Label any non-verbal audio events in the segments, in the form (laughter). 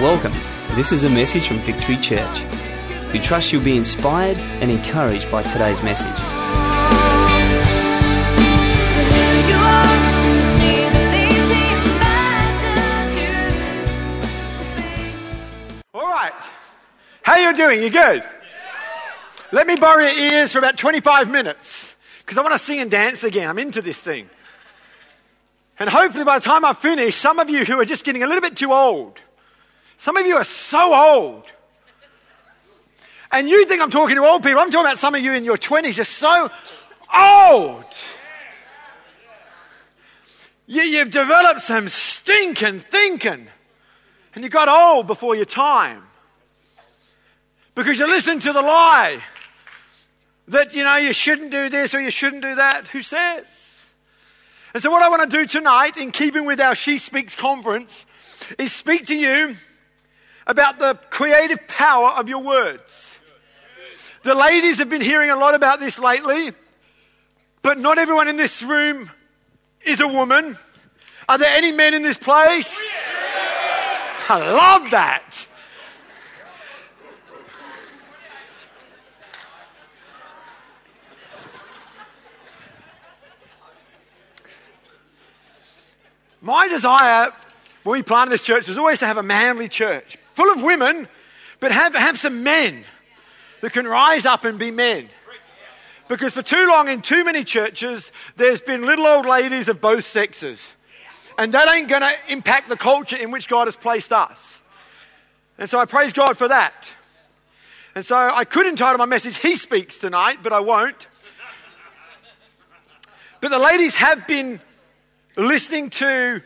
Welcome. This is a message from Victory Church. We trust you'll be inspired and encouraged by today's message. All right. How you doing? You good? Let me borrow your ears for about 25 minutes because I want to sing and dance again. I'm into this thing. And hopefully by the time I finish, some of you who are just getting a little bit too old, some of you are so old. And you think I'm talking to old people. I'm talking about some of you in your 20s. You're so old. You, you've developed some stinking thinking. And you got old before your time. Because you listened to the lie that, you know, you shouldn't do this or you shouldn't do that. Who says? And so, what I want to do tonight, in keeping with our She Speaks conference, is speak to you about the creative power of your words. The ladies have been hearing a lot about this lately, but not everyone in this room is a woman. Are there any men in this place? I love that. My desire when we planted this church was always to have a manly church, full of women, but have, have some men that can rise up and be men. Because for too long in too many churches, there's been little old ladies of both sexes. And that ain't going to impact the culture in which God has placed us. And so I praise God for that. And so I could entitle my message, He Speaks Tonight, but I won't. But the ladies have been listening to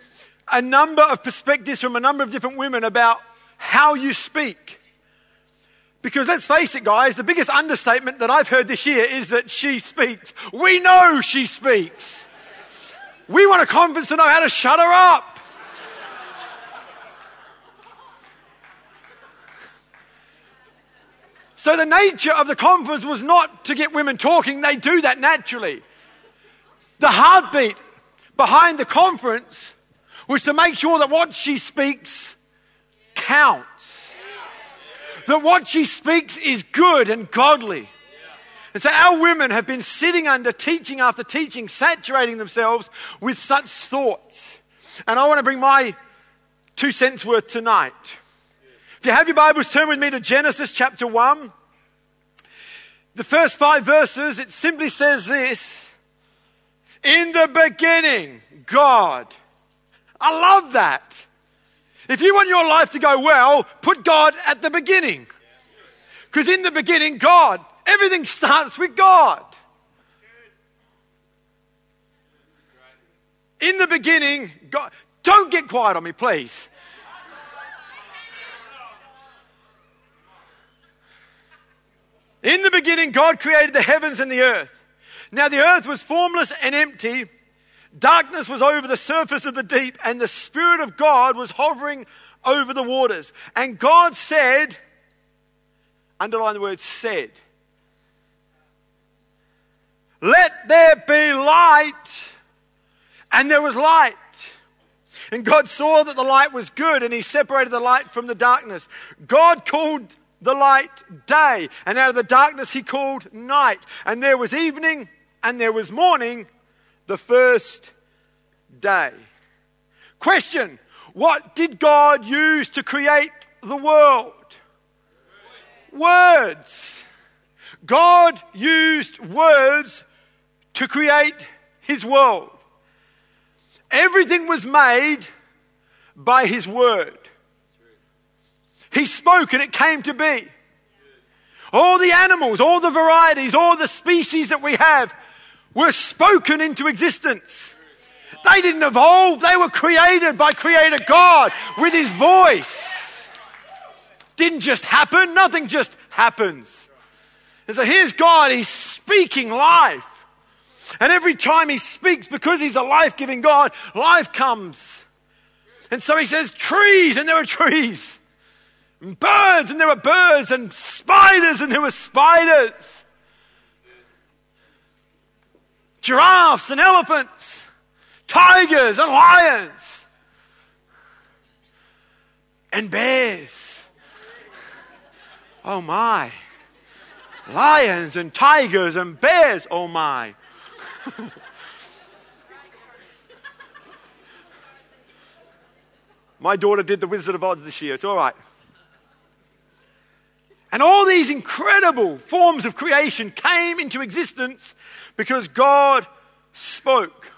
a number of perspectives from a number of different women about how you speak. Because let's face it, guys, the biggest understatement that I've heard this year is that she speaks. We know she speaks. We want a conference to know how to shut her up. So the nature of the conference was not to get women talking, they do that naturally. The heartbeat behind the conference was to make sure that what she speaks counts. That what she speaks is good and godly. And so our women have been sitting under teaching after teaching, saturating themselves with such thoughts. And I want to bring my two cents worth tonight. If you have your Bibles, turn with me to Genesis chapter 1. The first five verses, it simply says this in the beginning, God. I love that. If you want your life to go well, put God at the beginning. Because in the beginning, God. Everything (laughs) starts with God. In the beginning, God. Don't get quiet on me, please. In the beginning, God created the heavens and the earth. Now the earth was formless and empty. Darkness was over the surface of the deep, and the Spirit of God was hovering over the waters. And God said, underline the word said, let there be light. And there was light. And God saw that the light was good, and He separated the light from the darkness. God called the light day, and out of the darkness He called night. And there was evening, and there was morning the first day. Question What did God use to create the world? Words. God used words to create his world. Everything was made by his word. He spoke and it came to be. All the animals, all the varieties, all the species that we have were spoken into existence. They didn't evolve, they were created by Creator God with His voice. Didn't just happen, nothing just happens. And so here's God, He's speaking life. And every time He speaks, because He's a life giving God, life comes. And so He says, trees, and there were trees. And birds, and there were birds. And spiders, and there were spiders. Giraffes and elephants, tigers and lions. and bears. Oh my. Lions and tigers and bears. Oh my. (laughs) My daughter did the Wizard of Oz this year. It's all right. And all these incredible forms of creation came into existence because God spoke.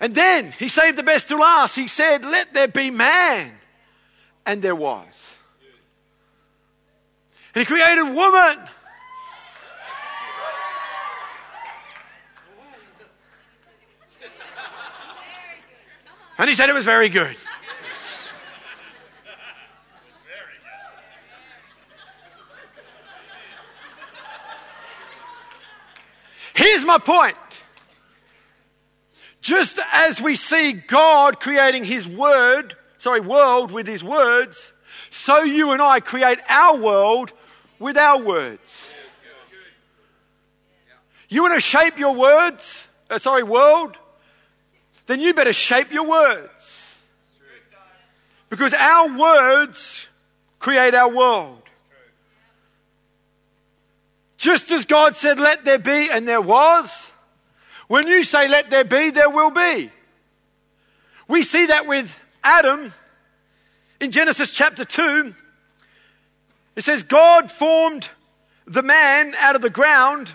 And then he saved the best to last. He said, Let there be man. And there was. And he created woman. And he said it was very good. Here's my point. Just as we see God creating his word, sorry, world with his words, so you and I create our world with our words. You want to shape your words, uh, sorry, world? Then you better shape your words. Because our words create our world. Just as God said, let there be, and there was, when you say let there be, there will be. We see that with Adam in Genesis chapter 2. It says, God formed the man out of the ground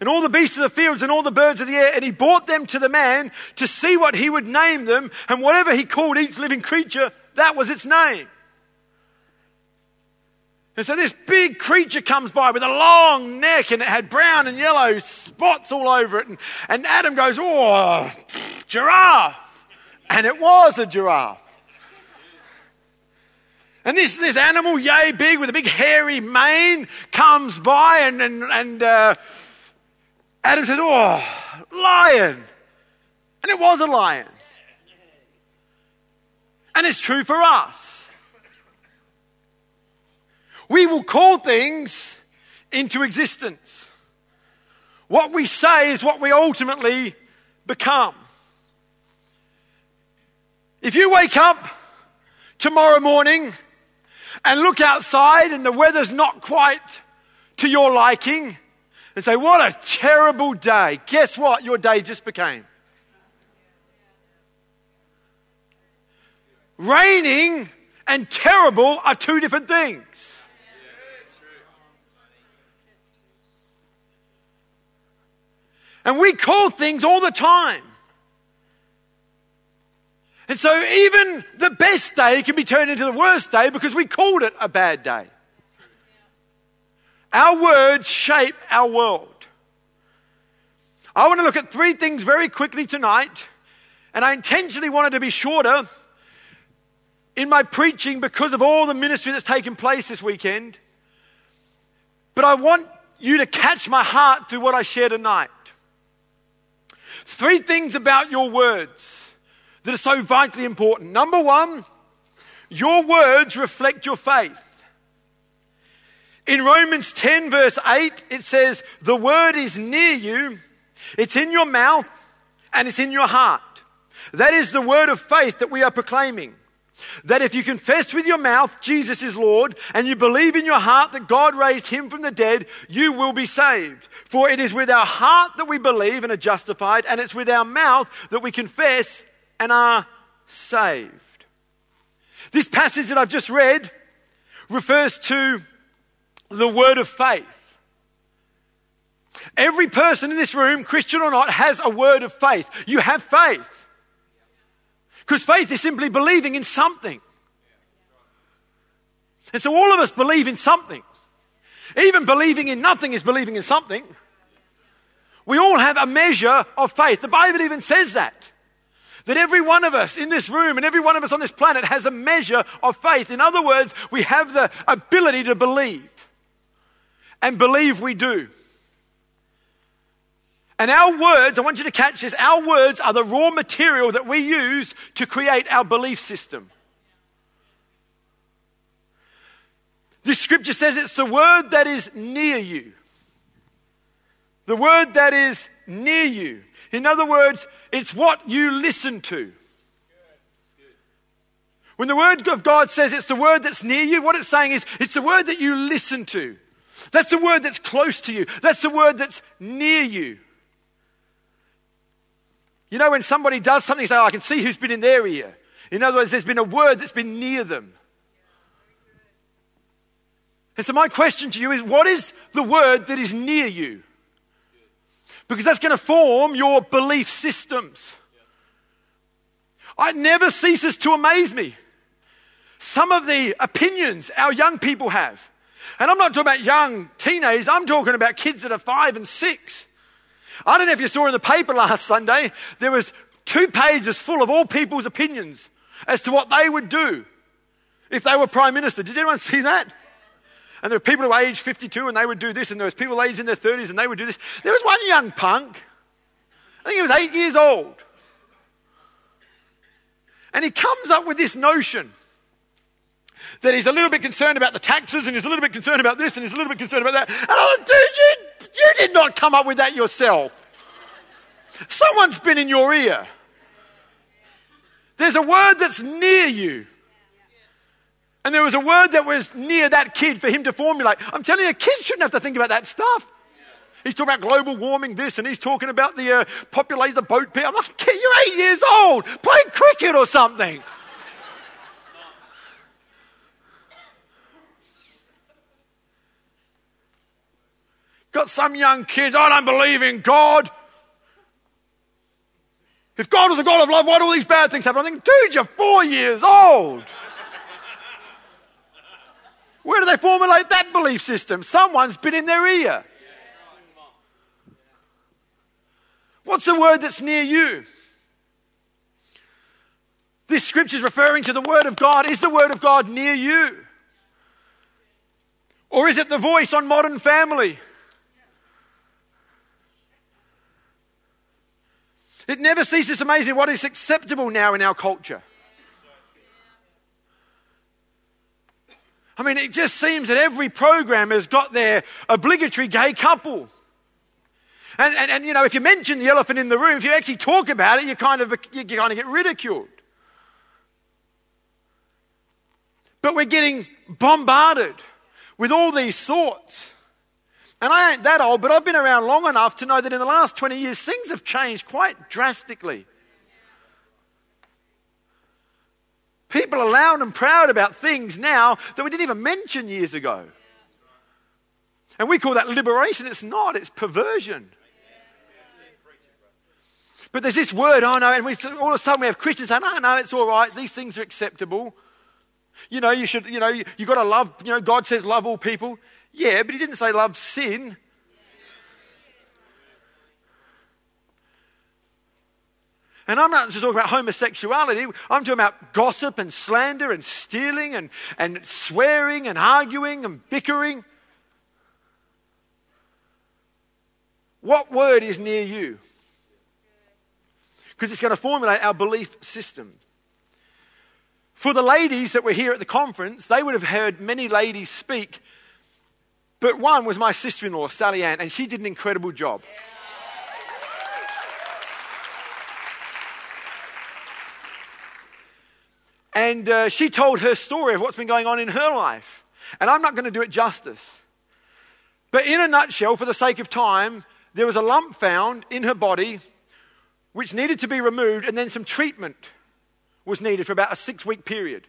and all the beasts of the fields and all the birds of the air, and he brought them to the man to see what he would name them, and whatever he called each living creature, that was its name. And so this big creature comes by with a long neck and it had brown and yellow spots all over it. And, and Adam goes, Oh, giraffe. And it was a giraffe. And this, this animal, yay big, with a big hairy mane, comes by and, and, and uh, Adam says, Oh, lion. And it was a lion. And it's true for us. We will call things into existence. What we say is what we ultimately become. If you wake up tomorrow morning and look outside and the weather's not quite to your liking and say, What a terrible day, guess what your day just became? Raining and terrible are two different things. And we call things all the time. And so even the best day can be turned into the worst day because we called it a bad day. Our words shape our world. I want to look at three things very quickly tonight, and I intentionally wanted to be shorter in my preaching because of all the ministry that's taken place this weekend. But I want you to catch my heart through what I share tonight. Three things about your words that are so vitally important. Number one, your words reflect your faith. In Romans 10, verse 8, it says, The word is near you, it's in your mouth, and it's in your heart. That is the word of faith that we are proclaiming. That if you confess with your mouth Jesus is Lord and you believe in your heart that God raised him from the dead, you will be saved. For it is with our heart that we believe and are justified, and it's with our mouth that we confess and are saved. This passage that I've just read refers to the word of faith. Every person in this room, Christian or not, has a word of faith. You have faith. Because faith is simply believing in something. And so all of us believe in something. Even believing in nothing is believing in something. We all have a measure of faith. The Bible even says that. That every one of us in this room and every one of us on this planet has a measure of faith. In other words, we have the ability to believe. And believe we do. And our words, I want you to catch this, our words are the raw material that we use to create our belief system. This scripture says it's the word that is near you. The word that is near you. In other words, it's what you listen to. When the word of God says it's the word that's near you, what it's saying is it's the word that you listen to. That's the word that's close to you. That's the word that's near you. You know, when somebody does something, you say, oh, I can see who's been in their ear. In other words, there's been a word that's been near them. And so, my question to you is what is the word that is near you? Because that's going to form your belief systems. It never ceases to amaze me some of the opinions our young people have. And I'm not talking about young teenagers, I'm talking about kids that are five and six. I don't know if you saw in the paper last Sunday, there was two pages full of all people's opinions as to what they would do if they were prime minister. Did anyone see that? And there were people who were age 52 and they would do this, and there was people aged in their 30s and they would do this. There was one young punk, I think he was eight years old. And he comes up with this notion that he's a little bit concerned about the taxes and he's a little bit concerned about this and he's a little bit concerned about that. And I thought, dude, you, you did not come up with that yourself. Someone's been in your ear. There's a word that's near you. And there was a word that was near that kid for him to formulate. I'm telling you, kids shouldn't have to think about that stuff. He's talking about global warming, this, and he's talking about the uh, population, the boat people. I'm like, kid, you're eight years old. Play cricket or something. Got some young kids, I don't believe in God. If God was a God of love, why do all these bad things happen? I think, dude, you're four years old. Where do they formulate that belief system? Someone's been in their ear. What's the word that's near you? This scripture is referring to the Word of God. Is the Word of God near you? Or is it the voice on Modern Family? It never ceases to amaze me what is acceptable now in our culture. I mean, it just seems that every program has got their obligatory gay couple. And, and, and, you know, if you mention the elephant in the room, if you actually talk about it, you kind of, you kind of get ridiculed. But we're getting bombarded with all these thoughts. And I ain't that old, but I've been around long enough to know that in the last 20 years, things have changed quite drastically. People are loud and proud about things now that we didn't even mention years ago. And we call that liberation. It's not, it's perversion. But there's this word, oh no, and we, all of a sudden we have Christians saying, oh no, it's all right, these things are acceptable. You know, you should, you know, you, you've got to love, you know, God says love all people. Yeah, but he didn't say love sin. And I'm not just talking about homosexuality. I'm talking about gossip and slander and stealing and, and swearing and arguing and bickering. What word is near you? Because it's going to formulate our belief system. For the ladies that were here at the conference, they would have heard many ladies speak but one was my sister in law, Sally Ann, and she did an incredible job. And uh, she told her story of what's been going on in her life. And I'm not going to do it justice. But in a nutshell, for the sake of time, there was a lump found in her body which needed to be removed, and then some treatment was needed for about a six week period.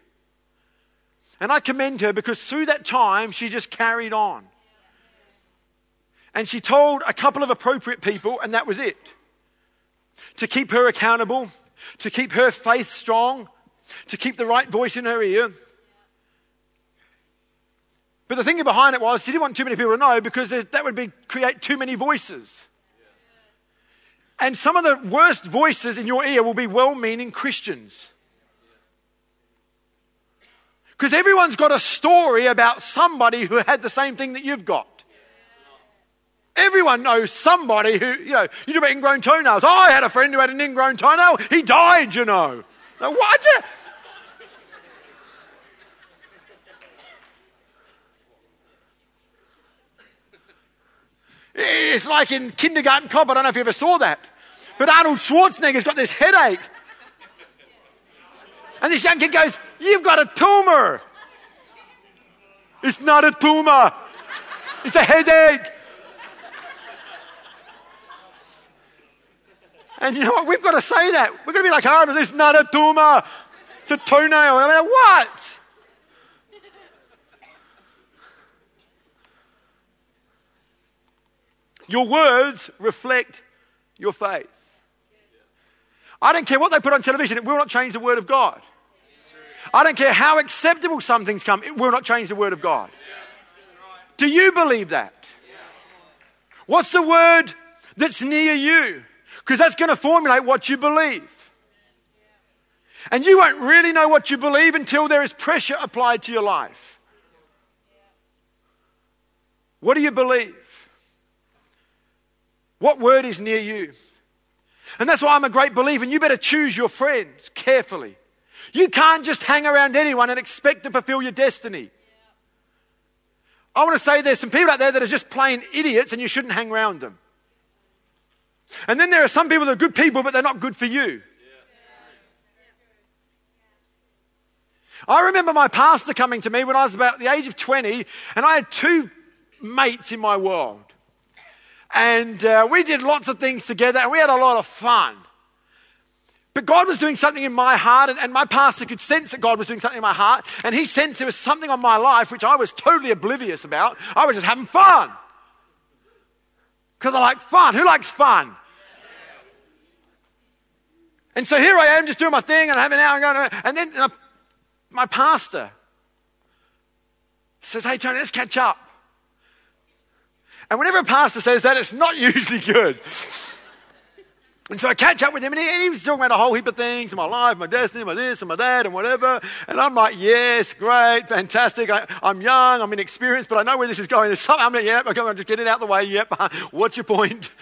And I commend her because through that time, she just carried on. And she told a couple of appropriate people, and that was it. To keep her accountable, to keep her faith strong, to keep the right voice in her ear. But the thing behind it was she didn't want too many people to know because that would be, create too many voices. And some of the worst voices in your ear will be well meaning Christians. Because everyone's got a story about somebody who had the same thing that you've got. Everyone knows somebody who, you know, you talk about ingrown toenails. I had a friend who had an ingrown toenail. He died, you know. Now, what? It's like in kindergarten cop. I don't know if you ever saw that. But Arnold Schwarzenegger's got this headache. And this young kid goes, You've got a tumor. It's not a tumor, it's a headache. And you know what? We've got to say that. We're going to be like, oh, it's not a tumor. It's a toenail. I mean, what? Your words reflect your faith. I don't care what they put on television, it will not change the Word of God. I don't care how acceptable some things come, it will not change the Word of God. Do you believe that? What's the word that's near you? Because that's going to formulate what you believe. And you won't really know what you believe until there is pressure applied to your life. What do you believe? What word is near you? And that's why I'm a great believer. And you better choose your friends carefully. You can't just hang around anyone and expect to fulfill your destiny. I want to say there's some people out there that are just plain idiots and you shouldn't hang around them. And then there are some people that are good people, but they're not good for you. I remember my pastor coming to me when I was about the age of 20, and I had two mates in my world. And uh, we did lots of things together, and we had a lot of fun. But God was doing something in my heart, and, and, my pastor could sense that God was doing something in my heart, and he sensed there was something on my life which I was totally oblivious about. I was just having fun. Because I like fun. Who likes fun? And so here I am just doing my thing and I have an hour and going, and then uh, my pastor says, Hey, Tony, let's catch up. And whenever a pastor says that, it's not (laughs) usually good. And so I catch up with him, and he, and he, was talking about a whole heap of things my life, my destiny, my this, and my that, and whatever. And I'm like, yes, great, fantastic. I, am young, I'm inexperienced, but I know where this is going. There's something, I'm like, yep, okay, I'm just getting it out of the way, yep. (laughs) What's your point? (laughs)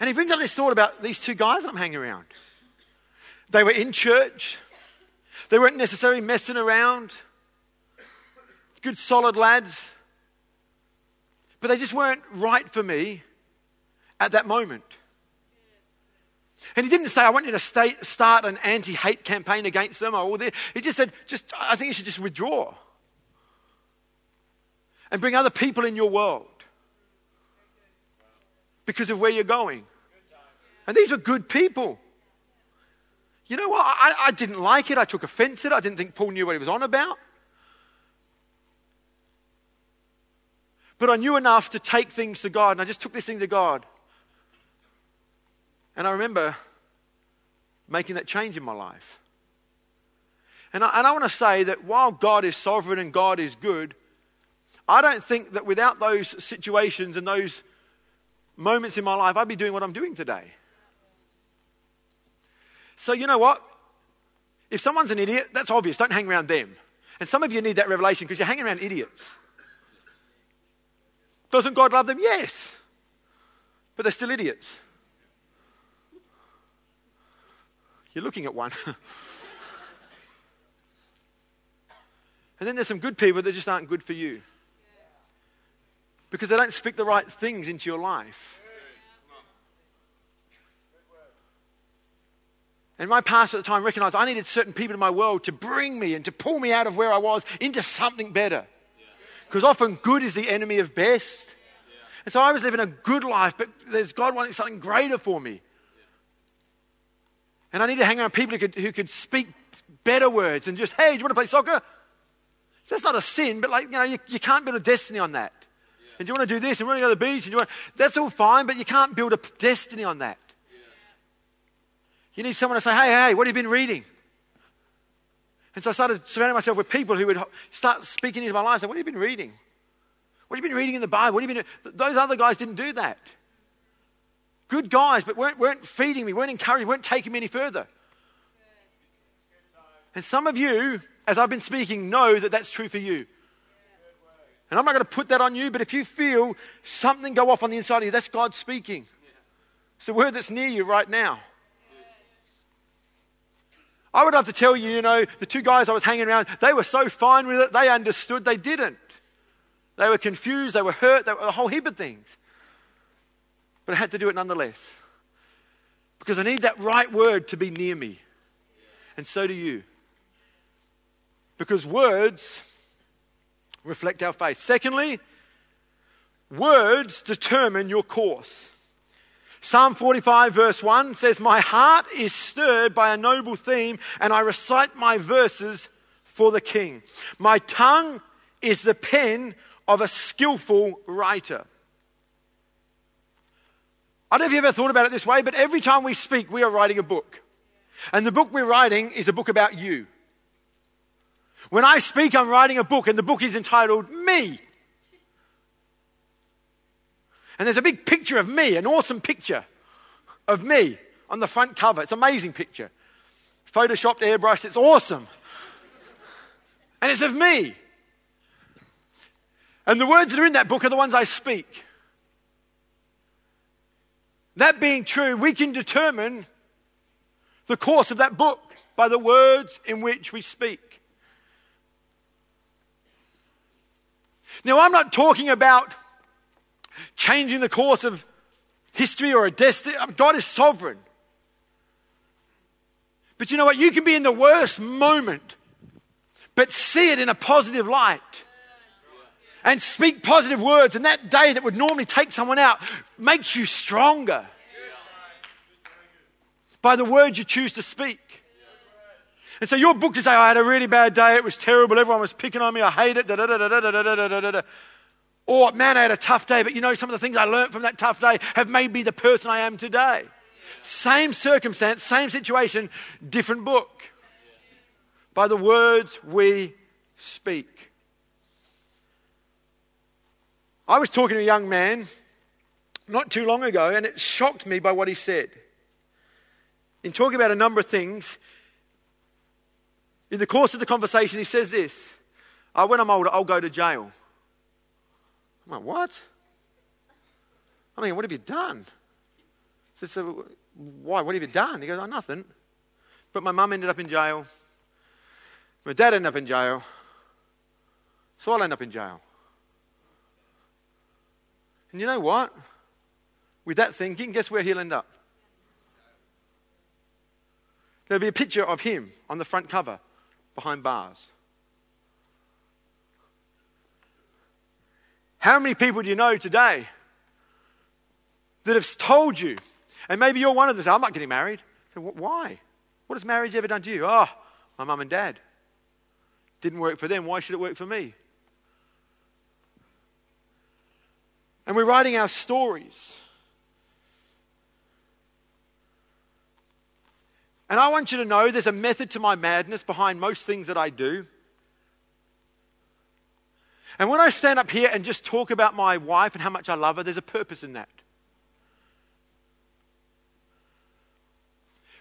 And he brings up this thought about these two guys that I'm hanging around. They were in church. They weren't necessarily messing around. Good, solid lads. But they just weren't right for me at that moment. And he didn't say, I want you to stay, start an anti hate campaign against them or all. He just said, just, I think you should just withdraw and bring other people in your world because of where you're going. And these were good people. You know what? I, I didn't like it. I took offense at it. I didn't think Paul knew what he was on about. But I knew enough to take things to God, and I just took this thing to God. And I remember making that change in my life. And I, and I want to say that while God is sovereign and God is good, I don't think that without those situations and those moments in my life, I'd be doing what I'm doing today. So, you know what? If someone's an idiot, that's obvious. Don't hang around them. And some of you need that revelation because you're hanging around idiots. Doesn't God love them? Yes. But they're still idiots. You're looking at one. (laughs) and then there's some good people that just aren't good for you because they don't speak the right things into your life. And my pastor at the time recognized I needed certain people in my world to bring me and to pull me out of where I was into something better. Because often good is the enemy of best. And so I was living a good life, but there's God wanting something greater for me. And I needed to hang around people who could, who could speak better words and just, hey, do you want to play soccer? So that's not a sin, but like, you know, you, you can't build a destiny on that. And do you want to do this and you want to go to the beach and you want, that's all fine, but you can't build a destiny on that. You need someone to say, hey, hey, what have you been reading? And so I started surrounding myself with people who would start speaking into my life. Say, what have you been reading? What have you been reading in the Bible? What have you been? Those other guys didn't do that. Good guys, but weren't, weren't feeding me, weren't encouraging, weren't taking me any further. And some of you, as I've been speaking, know that that's true for you. And I'm not going to put that on you, but if you feel something go off on the inside of you, that's God speaking. It's the word that's near you right now. I would love to tell you, you know, the two guys I was hanging around, they were so fine with it, they understood, they didn't. They were confused, they were hurt, they were a whole heap of things. But I had to do it nonetheless. Because I need that right word to be near me. And so do you. Because words reflect our faith. Secondly, words determine your course. Psalm 45, verse 1 says, My heart is stirred by a noble theme, and I recite my verses for the king. My tongue is the pen of a skillful writer. I don't know if you ever thought about it this way, but every time we speak, we are writing a book. And the book we're writing is a book about you. When I speak, I'm writing a book, and the book is entitled Me. And there's a big picture of me, an awesome picture of me on the front cover. It's an amazing picture. Photoshopped, airbrushed, it's awesome. And it's of me. And the words that are in that book are the ones I speak. That being true, we can determine the course of that book by the words in which we speak. Now, I'm not talking about changing the course of history or a destiny. Um, God is sovereign. But you know what? You can be in the worst moment, but see it in a positive light. And speak positive words, and that day that would normally take someone out makes you stronger by the words you choose to speak. And so your book is, say, I had a really bad day, it was terrible, everyone was picking on me, I hate it, da da da Or, man, I had a tough day, but you know, some of the things I learned from that tough day have made me the person I am today. Same circumstance, same situation, different book. By the words we speak. I was talking to a young man not too long ago, and it shocked me by what he said. In talking about a number of things, in the course of the conversation, he says this oh, When I'm older, I'll go to jail. I'm like, what? I mean, what have you done? Said, so why? What have you done? He goes, oh, nothing. But my mum ended up in jail. My dad ended up in jail. So I'll end up in jail. And you know what? With that thinking, guess where he'll end up? There'll be a picture of him on the front cover behind bars. How many people do you know today that have told you, and maybe you're one of them, I'm not getting married. Why? What has marriage ever done to you? Oh, my mum and dad. Didn't work for them. Why should it work for me? And we're writing our stories. And I want you to know there's a method to my madness behind most things that I do. And when I stand up here and just talk about my wife and how much I love her, there's a purpose in that.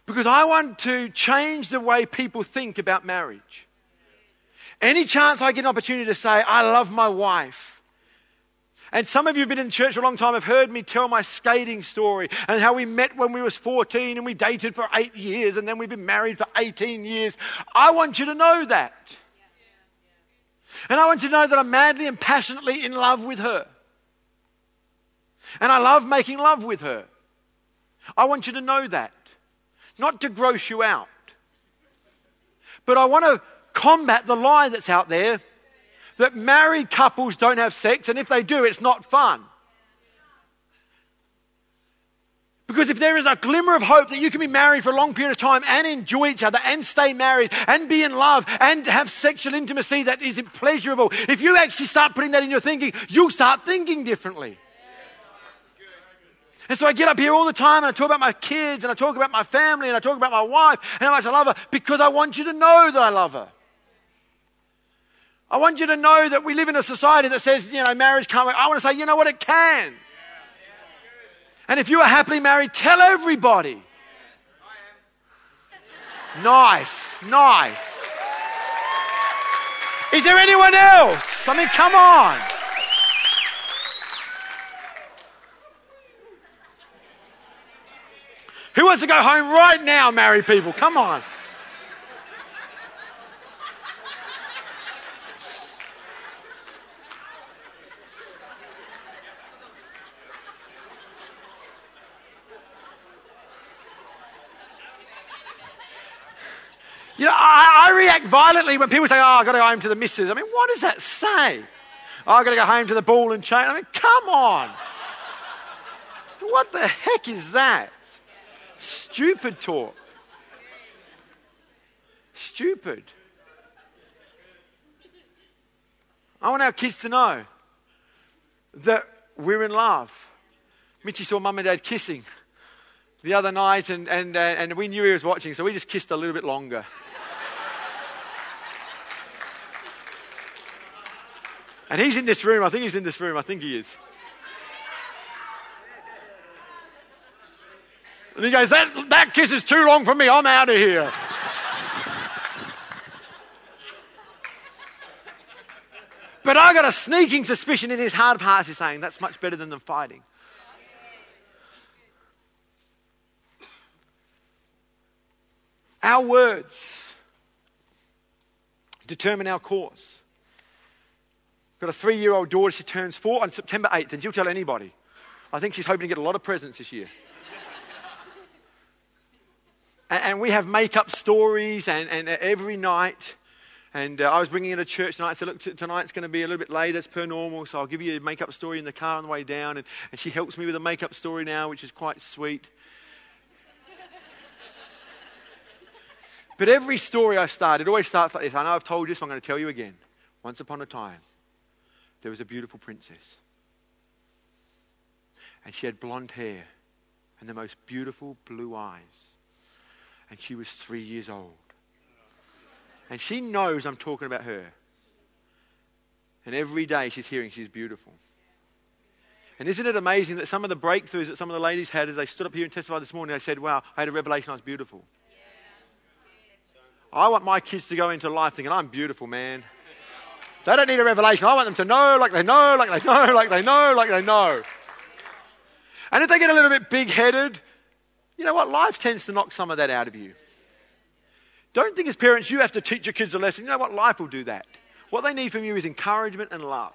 Because I want to change the way people think about marriage. Any chance I get an opportunity to say, I love my wife. And some of you have been in church for a long time have heard me tell my skating story and how we met when we was 14 and we dated for eight years and then we've been married for 18 years. I want you to know that. And I want you to know that I'm madly and passionately in love with her. And I love making love with her. I want you to know that. Not to gross you out. But I want to combat the lie that's out there that married couples don't have sex, and if they do, it's not fun. Because if there is a glimmer of hope that you can be married for a long period of time and enjoy each other and stay married and be in love and have sexual intimacy that is pleasurable, if you actually start putting that in your thinking, you'll start thinking differently. And so I get up here all the time and I talk about my kids and I talk about my family and I talk about my wife and how much I love her because I want you to know that I love her. I want you to know that we live in a society that says, you know, marriage can't work. I want to say, you know what, it can. And if you are happily married, tell everybody. Nice, nice. Is there anyone else? I mean, come on. Who wants to go home right now, married people? Come on. You know, I, I react violently when people say, oh, I've got to go home to the missus. I mean, what does that say? Oh, I've got to go home to the ball and chain. I mean, come on. What the heck is that? Stupid talk. Stupid. I want our kids to know that we're in love. Mitchy saw mum and dad kissing the other night, and, and, uh, and we knew he was watching, so we just kissed a little bit longer. And he's in this room. I think he's in this room. I think he is. And he goes, That, that kiss is too long for me. I'm out of here. But I got a sneaking suspicion in his heart of hearts, he's saying, That's much better than them fighting. Our words determine our course. Got a three year old daughter, she turns four on September 8th, and she'll tell anybody. I think she's hoping to get a lot of presents this year. (laughs) and, and, we have make up stories, and, and every night, and uh, I was bringing her to church tonight. I said, Look, t- tonight's going to be a little bit later, as per normal, so I'll give you a make up story in the car on the way down. And, and she helps me with a make up story now, which is quite sweet. (laughs) But every story I start, it always starts like this. I know I've told you this, but I'm going to tell you again. Once upon a time, there was a beautiful princess. And she had blonde hair and the most beautiful blue eyes. And she was three years old. And she knows I'm talking about her. And every day she's hearing she's beautiful. And isn't it amazing that some of the breakthroughs that some of the ladies had as they stood up here and testified this morning, they said, Wow, I had a revelation, I was beautiful. I want my kids to go into life thinking, I'm beautiful, man. They don't need a revelation. I want them to know like they know, like they know, like they know, like they know. And if they get a little bit big headed, you know what? Life tends to knock some of that out of you. Don't think as parents you have to teach your kids a lesson. You know what? Life will do that. What they need from you is encouragement and love.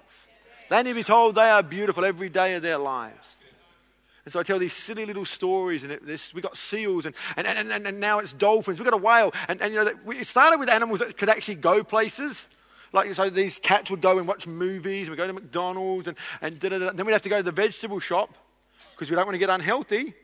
They need to be told they are beautiful every day of their lives. And so I tell these silly little stories, and it, we got seals, and, and, and, and, now it's dolphins. We've got a whale. And, and you know, it started with animals that could actually go places. Like, so these cats would go and watch movies, and we go to McDonald's, and, and then we'd have to go to the vegetable shop because we don't want to get unhealthy.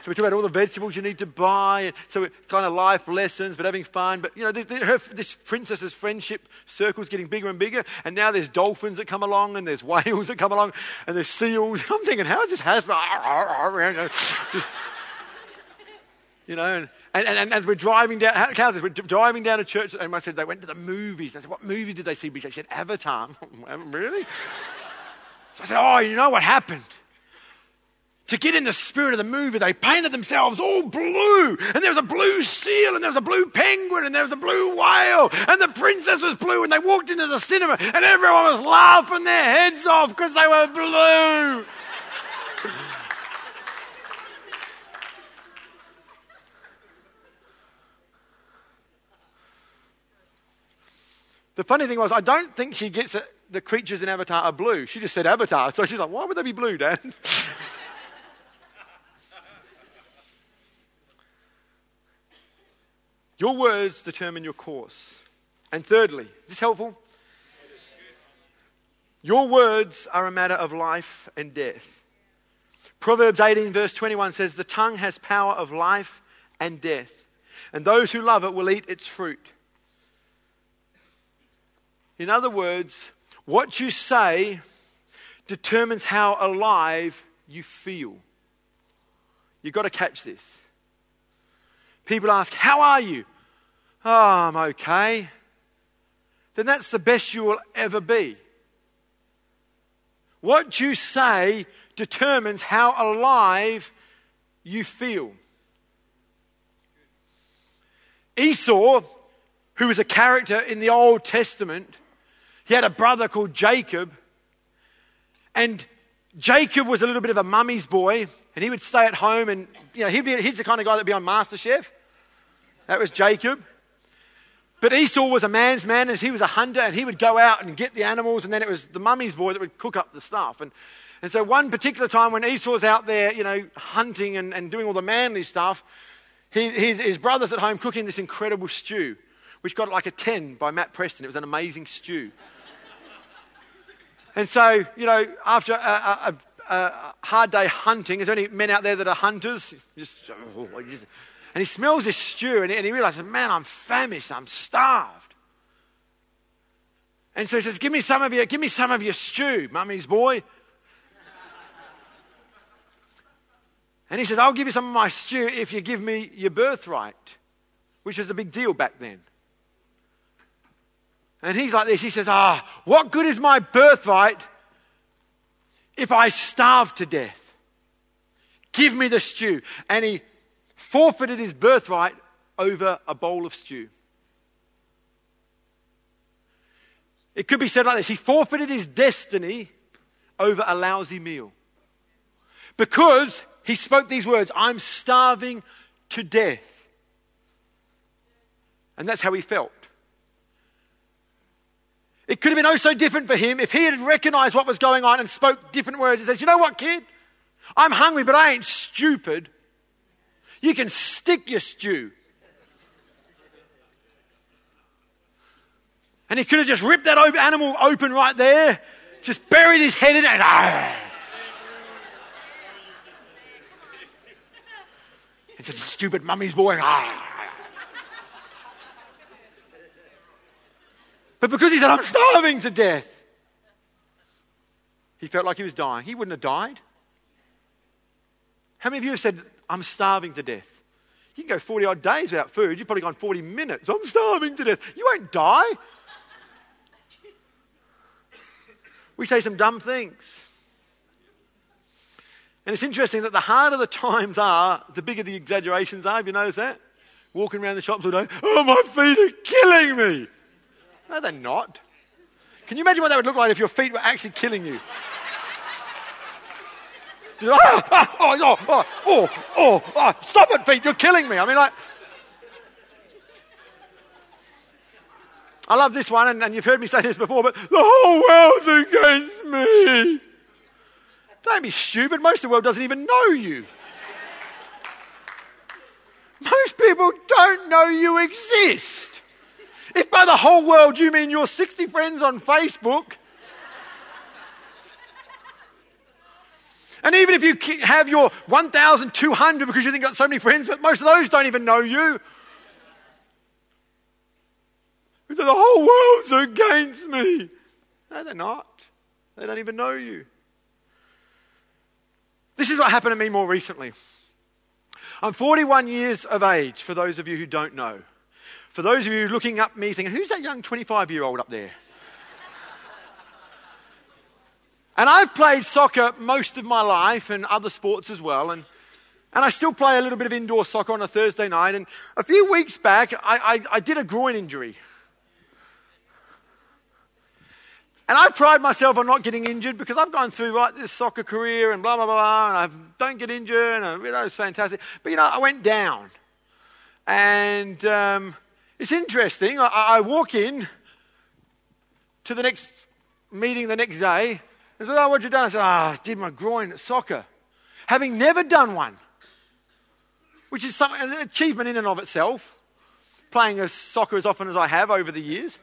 So we talk about all the vegetables you need to buy. So kind of life lessons, but having fun. But, you know, her, this princess's friendship circle is getting bigger and bigger. And now there's dolphins that come along, and there's (laughs) whales that come along, and there's seals. (laughs) I'm thinking, how is this husband? (laughs) Just, you know, and, and, and, as we're driving down, how's this? We're driving down to church, and I said, they went to the movies. I said, what movie did they see? Because They said, Avatar. (laughs) really? So I said, oh, you know what happened? to get in the spirit of the movie, they painted themselves all blue. And there was a blue seal, and there was a blue penguin, and there was a blue whale, and the princess was blue. And they walked into the cinema, and everyone was laughing their heads off because they were blue. The funny thing was, I don't think she gets it. The creatures in Avatar are blue. She just said Avatar. So she's like, why would they be blue, Dad? (laughs) Your words determine your course. And thirdly, is this helpful? Your words are a matter of life and death. Proverbs 18, verse 21 says, The tongue has power of life and death, and those who love it will eat its fruit. In other words, what you say determines how alive you feel. You've got to catch this. People ask, How are you? Oh, I'm okay. Then that's the best you will ever be. What you say determines how alive you feel. Esau, who was a character in the Old Testament, he had a brother called Jacob. And Jacob was a little bit of a mummy's boy, and he would stay at home and, you know, he'd he's the kind of guy that'd be on MasterChef. That was Jacob. But Esau was a man's man, as he was a hunter, and he would go out and get the animals, and then it was the mummy's boy that would cook up the stuff. And, and so one particular time when Esau's out there, you know, hunting and, and doing all the manly stuff, he, his, his brother's at home cooking this incredible stew, which got like a 10 by Matt Preston. It was an amazing stew. And so, you know, after a, a, a, a, hard day hunting, there's only men out there that are hunters. Just, oh, just, and he smells this stew and he, and he realizes, man, I'm famished, I'm starved. And so he says, Give me some of your, give me some of your stew, mummy's boy. (laughs) And he says, I'll give you some of my stew if you give me your birthright, which was a big deal back then. And he's like this. He says, Ah, what good is my birthright if I starve to death? Give me the stew. And he forfeited his birthright over a bowl of stew. It could be said like this He forfeited his destiny over a lousy meal. Because he spoke these words I'm starving to death. And that's how he felt. It could have been oh so different for him if he had recognized what was going on and spoke different words and says, You know what, kid? I'm hungry, but I ain't stupid. You can stick your stew. And he could have just ripped that animal open right there, just buried his head in it, and ah. It's a stupid mummy's boy. Ah. But because he said, I'm starving to death, he felt like he was dying. He wouldn't have died. How many of you have said, I'm starving to death? You can go 40 odd days without food. You've probably gone 40 minutes. I'm starving to death. You won't die. We say some dumb things. And it's interesting that the harder the times are, the bigger the exaggerations are. Have you noticed that? Walking around the shops all day, oh, my feet are killing me. No, they're not. Can you imagine what that would look like if your feet were actually killing you? (laughs) Just, ah, ah, oh, ah, oh, oh, oh, oh, oh, oh, stop it, feet, you're killing me. I mean, like. I love this one, and, and you've heard me say this before, but the whole world's against me. Don't be stupid. Most of the world doesn't even know you. Most people don't know you exist. If by the whole world you mean your 60 friends on Facebook, and even if you have your 1,200 because you think you've got so many friends, but most of those don't even know you. So the whole world's against me. No, they're not. They don't even know you. This is what happened to me more recently. I'm 41 years of age, for those of you who don't know. For those of you looking up me thinking, who's that young 25 year old up there? and I've played soccer most of my life and other sports as well. And, and I still play a little bit of indoor soccer on a Thursday night. And a few weeks back, I, I, I did a groin injury. And I pride myself on not getting injured because I've gone through right this soccer career and blah blah blah, and I don't get injured, and I, you know it's fantastic. But you know, I went down, and um, it's interesting. I, I, walk in to the next meeting the next day, and said, "Oh, what you done?" I said, "Ah, oh, I did my groin at soccer, having never done one, which is some, an achievement in and of itself, playing as soccer as often as I have over the years."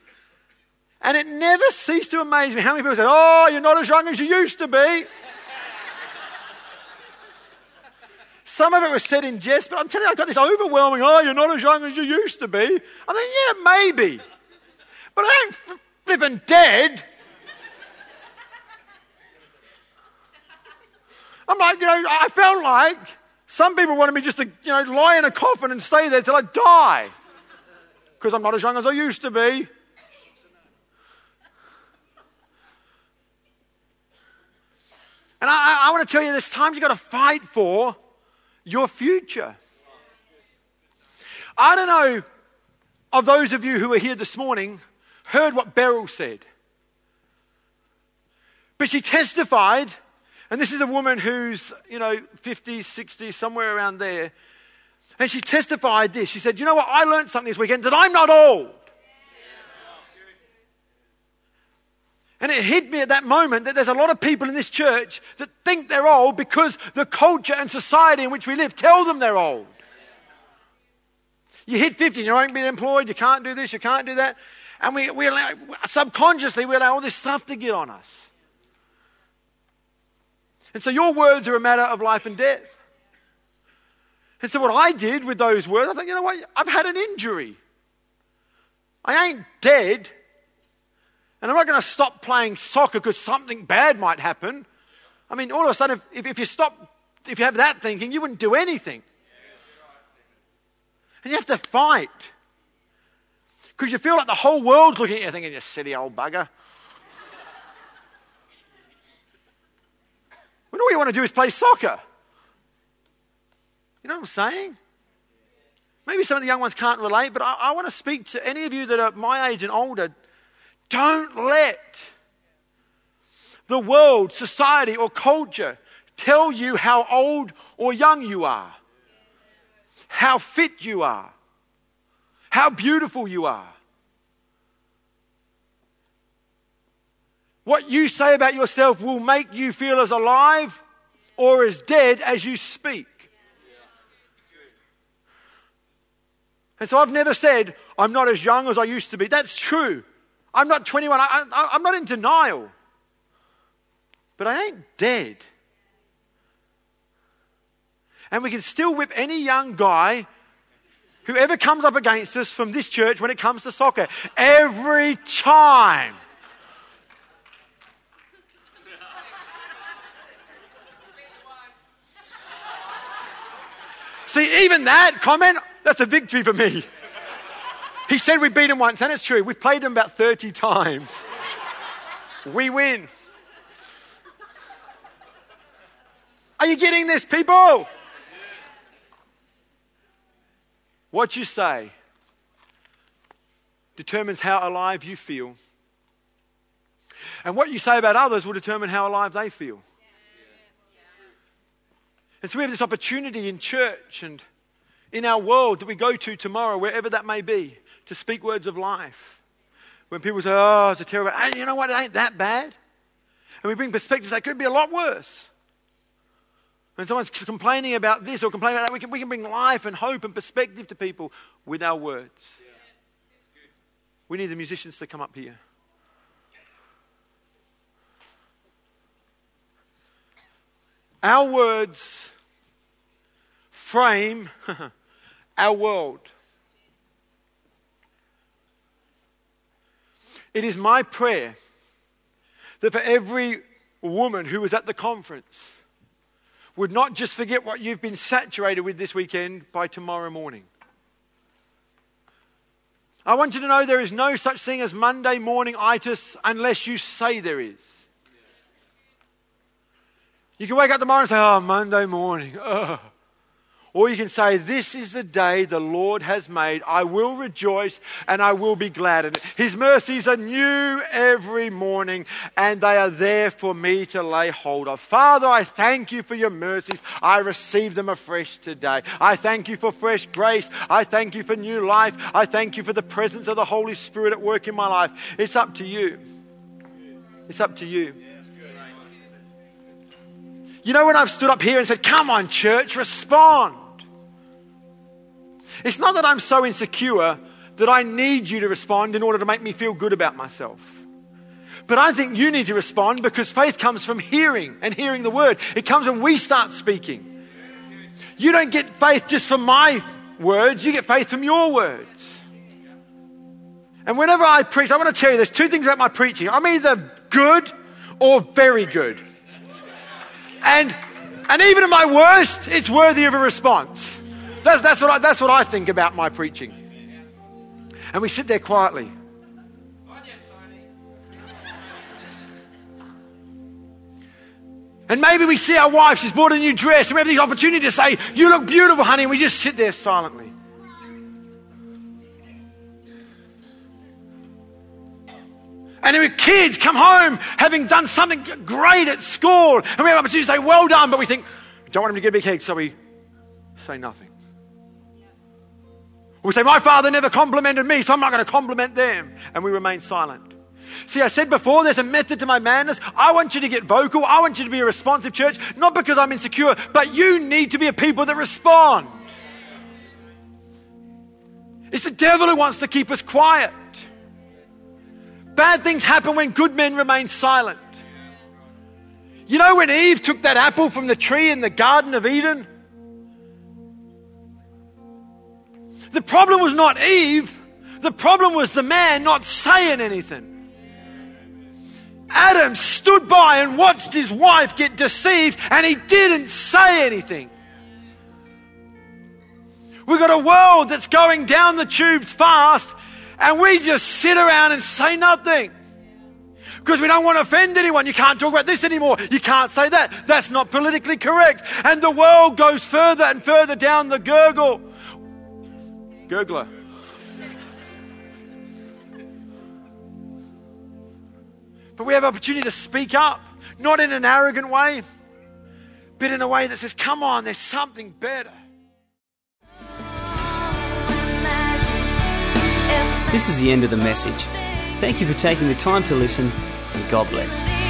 And it never ceased to amaze me how many people said, Oh, you're not as young as you used to be. Some of it was said in jest, but I'm telling you, I got this overwhelming, oh, you're not as young as you used to be. I mean, yeah, maybe. But I ain't flipping dead. I'm like, you know, I felt like some people wanted me just to, you know, lie in a coffin and stay there till I die. Because I'm not as young as I used to be. And I, I want to tell you, there's times you've got to fight for your future. I don't know of those of you who are here this morning heard what Beryl said. But she testified, and this is a woman who's, you know, 50, 60, somewhere around there. And she testified this. She said, You know what? I learned something this weekend that I'm not old. And it hit me at that moment that there's a lot of people in this church that think they're old because the culture and society in which we live tell them they're old. You hit 50, you won't be employed, you can't do this, you can't do that. And we, we allow, subconsciously, we allow all this stuff to get on us. And so your words are a matter of life and death. And so what I did with those words, I thought, you know what? I've had an injury. I ain't dead. And I'm not going to stop playing soccer because something bad might happen. I mean, all of a sudden, if, if you stop, if you have that thinking, you wouldn't do anything. And you have to fight. Because you feel like the whole world's looking at you thinking, you silly old bugger. when all you want to do is play soccer. You know what I'm saying? Maybe some of the young ones can't relate, but I, I want to speak to any of you that are my age and older. Don't let the world, society, or culture tell you how old or young you are, how fit you are, how beautiful you are. What you say about yourself will make you feel as alive or as dead as you speak. And so I've never said, I'm not as young as I used to be. That's true. I'm not 21. I, am not in denial. But I ain't dead. And we can still whip any young guy whoever comes up against us from this church when it comes to soccer every time. See, even that comment, that's a victory for me. He said we beat him once, and it's true. We've played him about 30 times. We win. Are you getting this, people? What you say determines how alive you feel. And what you say about others will determine how alive they feel. And so we have this opportunity in church and in our world that we go to tomorrow, wherever that may be, to speak words of life. When people say, oh, it's a terrible, you know what, it ain't that bad. And we bring perspectives that could be a lot worse. When someone's complaining about this or complaining about that, we can, we can bring life and hope and perspective to people with our words. We need the musicians to come up here. Our words frame (laughs) our world. It is my prayer that for every woman who was at the conference would not just forget what you've been saturated with this weekend by tomorrow morning. I want you to know there is no such thing as Monday morning itis unless you say there is. You can wake up tomorrow and say, Oh, Monday morning. (laughs) Oh. Or you can say, This is the day the Lord has made. I will rejoice and I will be glad it. His mercies are new every morning and they are there for me to lay hold of. Father, I thank you for your mercies. I receive them afresh today. I thank you for fresh grace. I thank you for new life. I thank you for the presence of the Holy Spirit at work in my life. It's up to you. It's up to you. You know, when I've stood up here and said, Come on, church, respond. It's not that I'm so insecure that I need you to respond in order to make me feel good about myself. But I think you need to respond because faith comes from hearing and hearing the word. It comes when we start speaking. You don't get faith just from my words, you get faith from your words. And whenever I preach, I want to tell you there's two things about my preaching. I'm either good or very good. And, and even at my worst, it's worthy of a response. That's, that's, what I, that's what I think about my preaching. And we sit there quietly. And maybe we see our wife, she's bought a new dress, and we have the opportunity to say, You look beautiful, honey, and we just sit there silently. And then kids come home having done something great at school, and we have an opportunity to say, Well done, but we think, Don't want them to get a big head, so we say nothing. We say, My father never complimented me, so I'm not going to compliment them. And we remain silent. See, I said before, there's a method to my madness. I want you to get vocal. I want you to be a responsive church, not because I'm insecure, but you need to be a people that respond. It's the devil who wants to keep us quiet. Bad things happen when good men remain silent. You know when Eve took that apple from the tree in the Garden of Eden? The problem was not Eve, the problem was the man not saying anything. Adam stood by and watched his wife get deceived and he didn't say anything. We've got a world that's going down the tubes fast and we just sit around and say nothing. Because we don't want to offend anyone. You can't talk about this anymore. You can't say that. That's not politically correct. And the world goes further and further down the gurgle. Gurgler. But we have opportunity to speak up, not in an arrogant way, but in a way that says, come on, there's something better. This is the end of the message. Thank you for taking the time to listen, and God bless.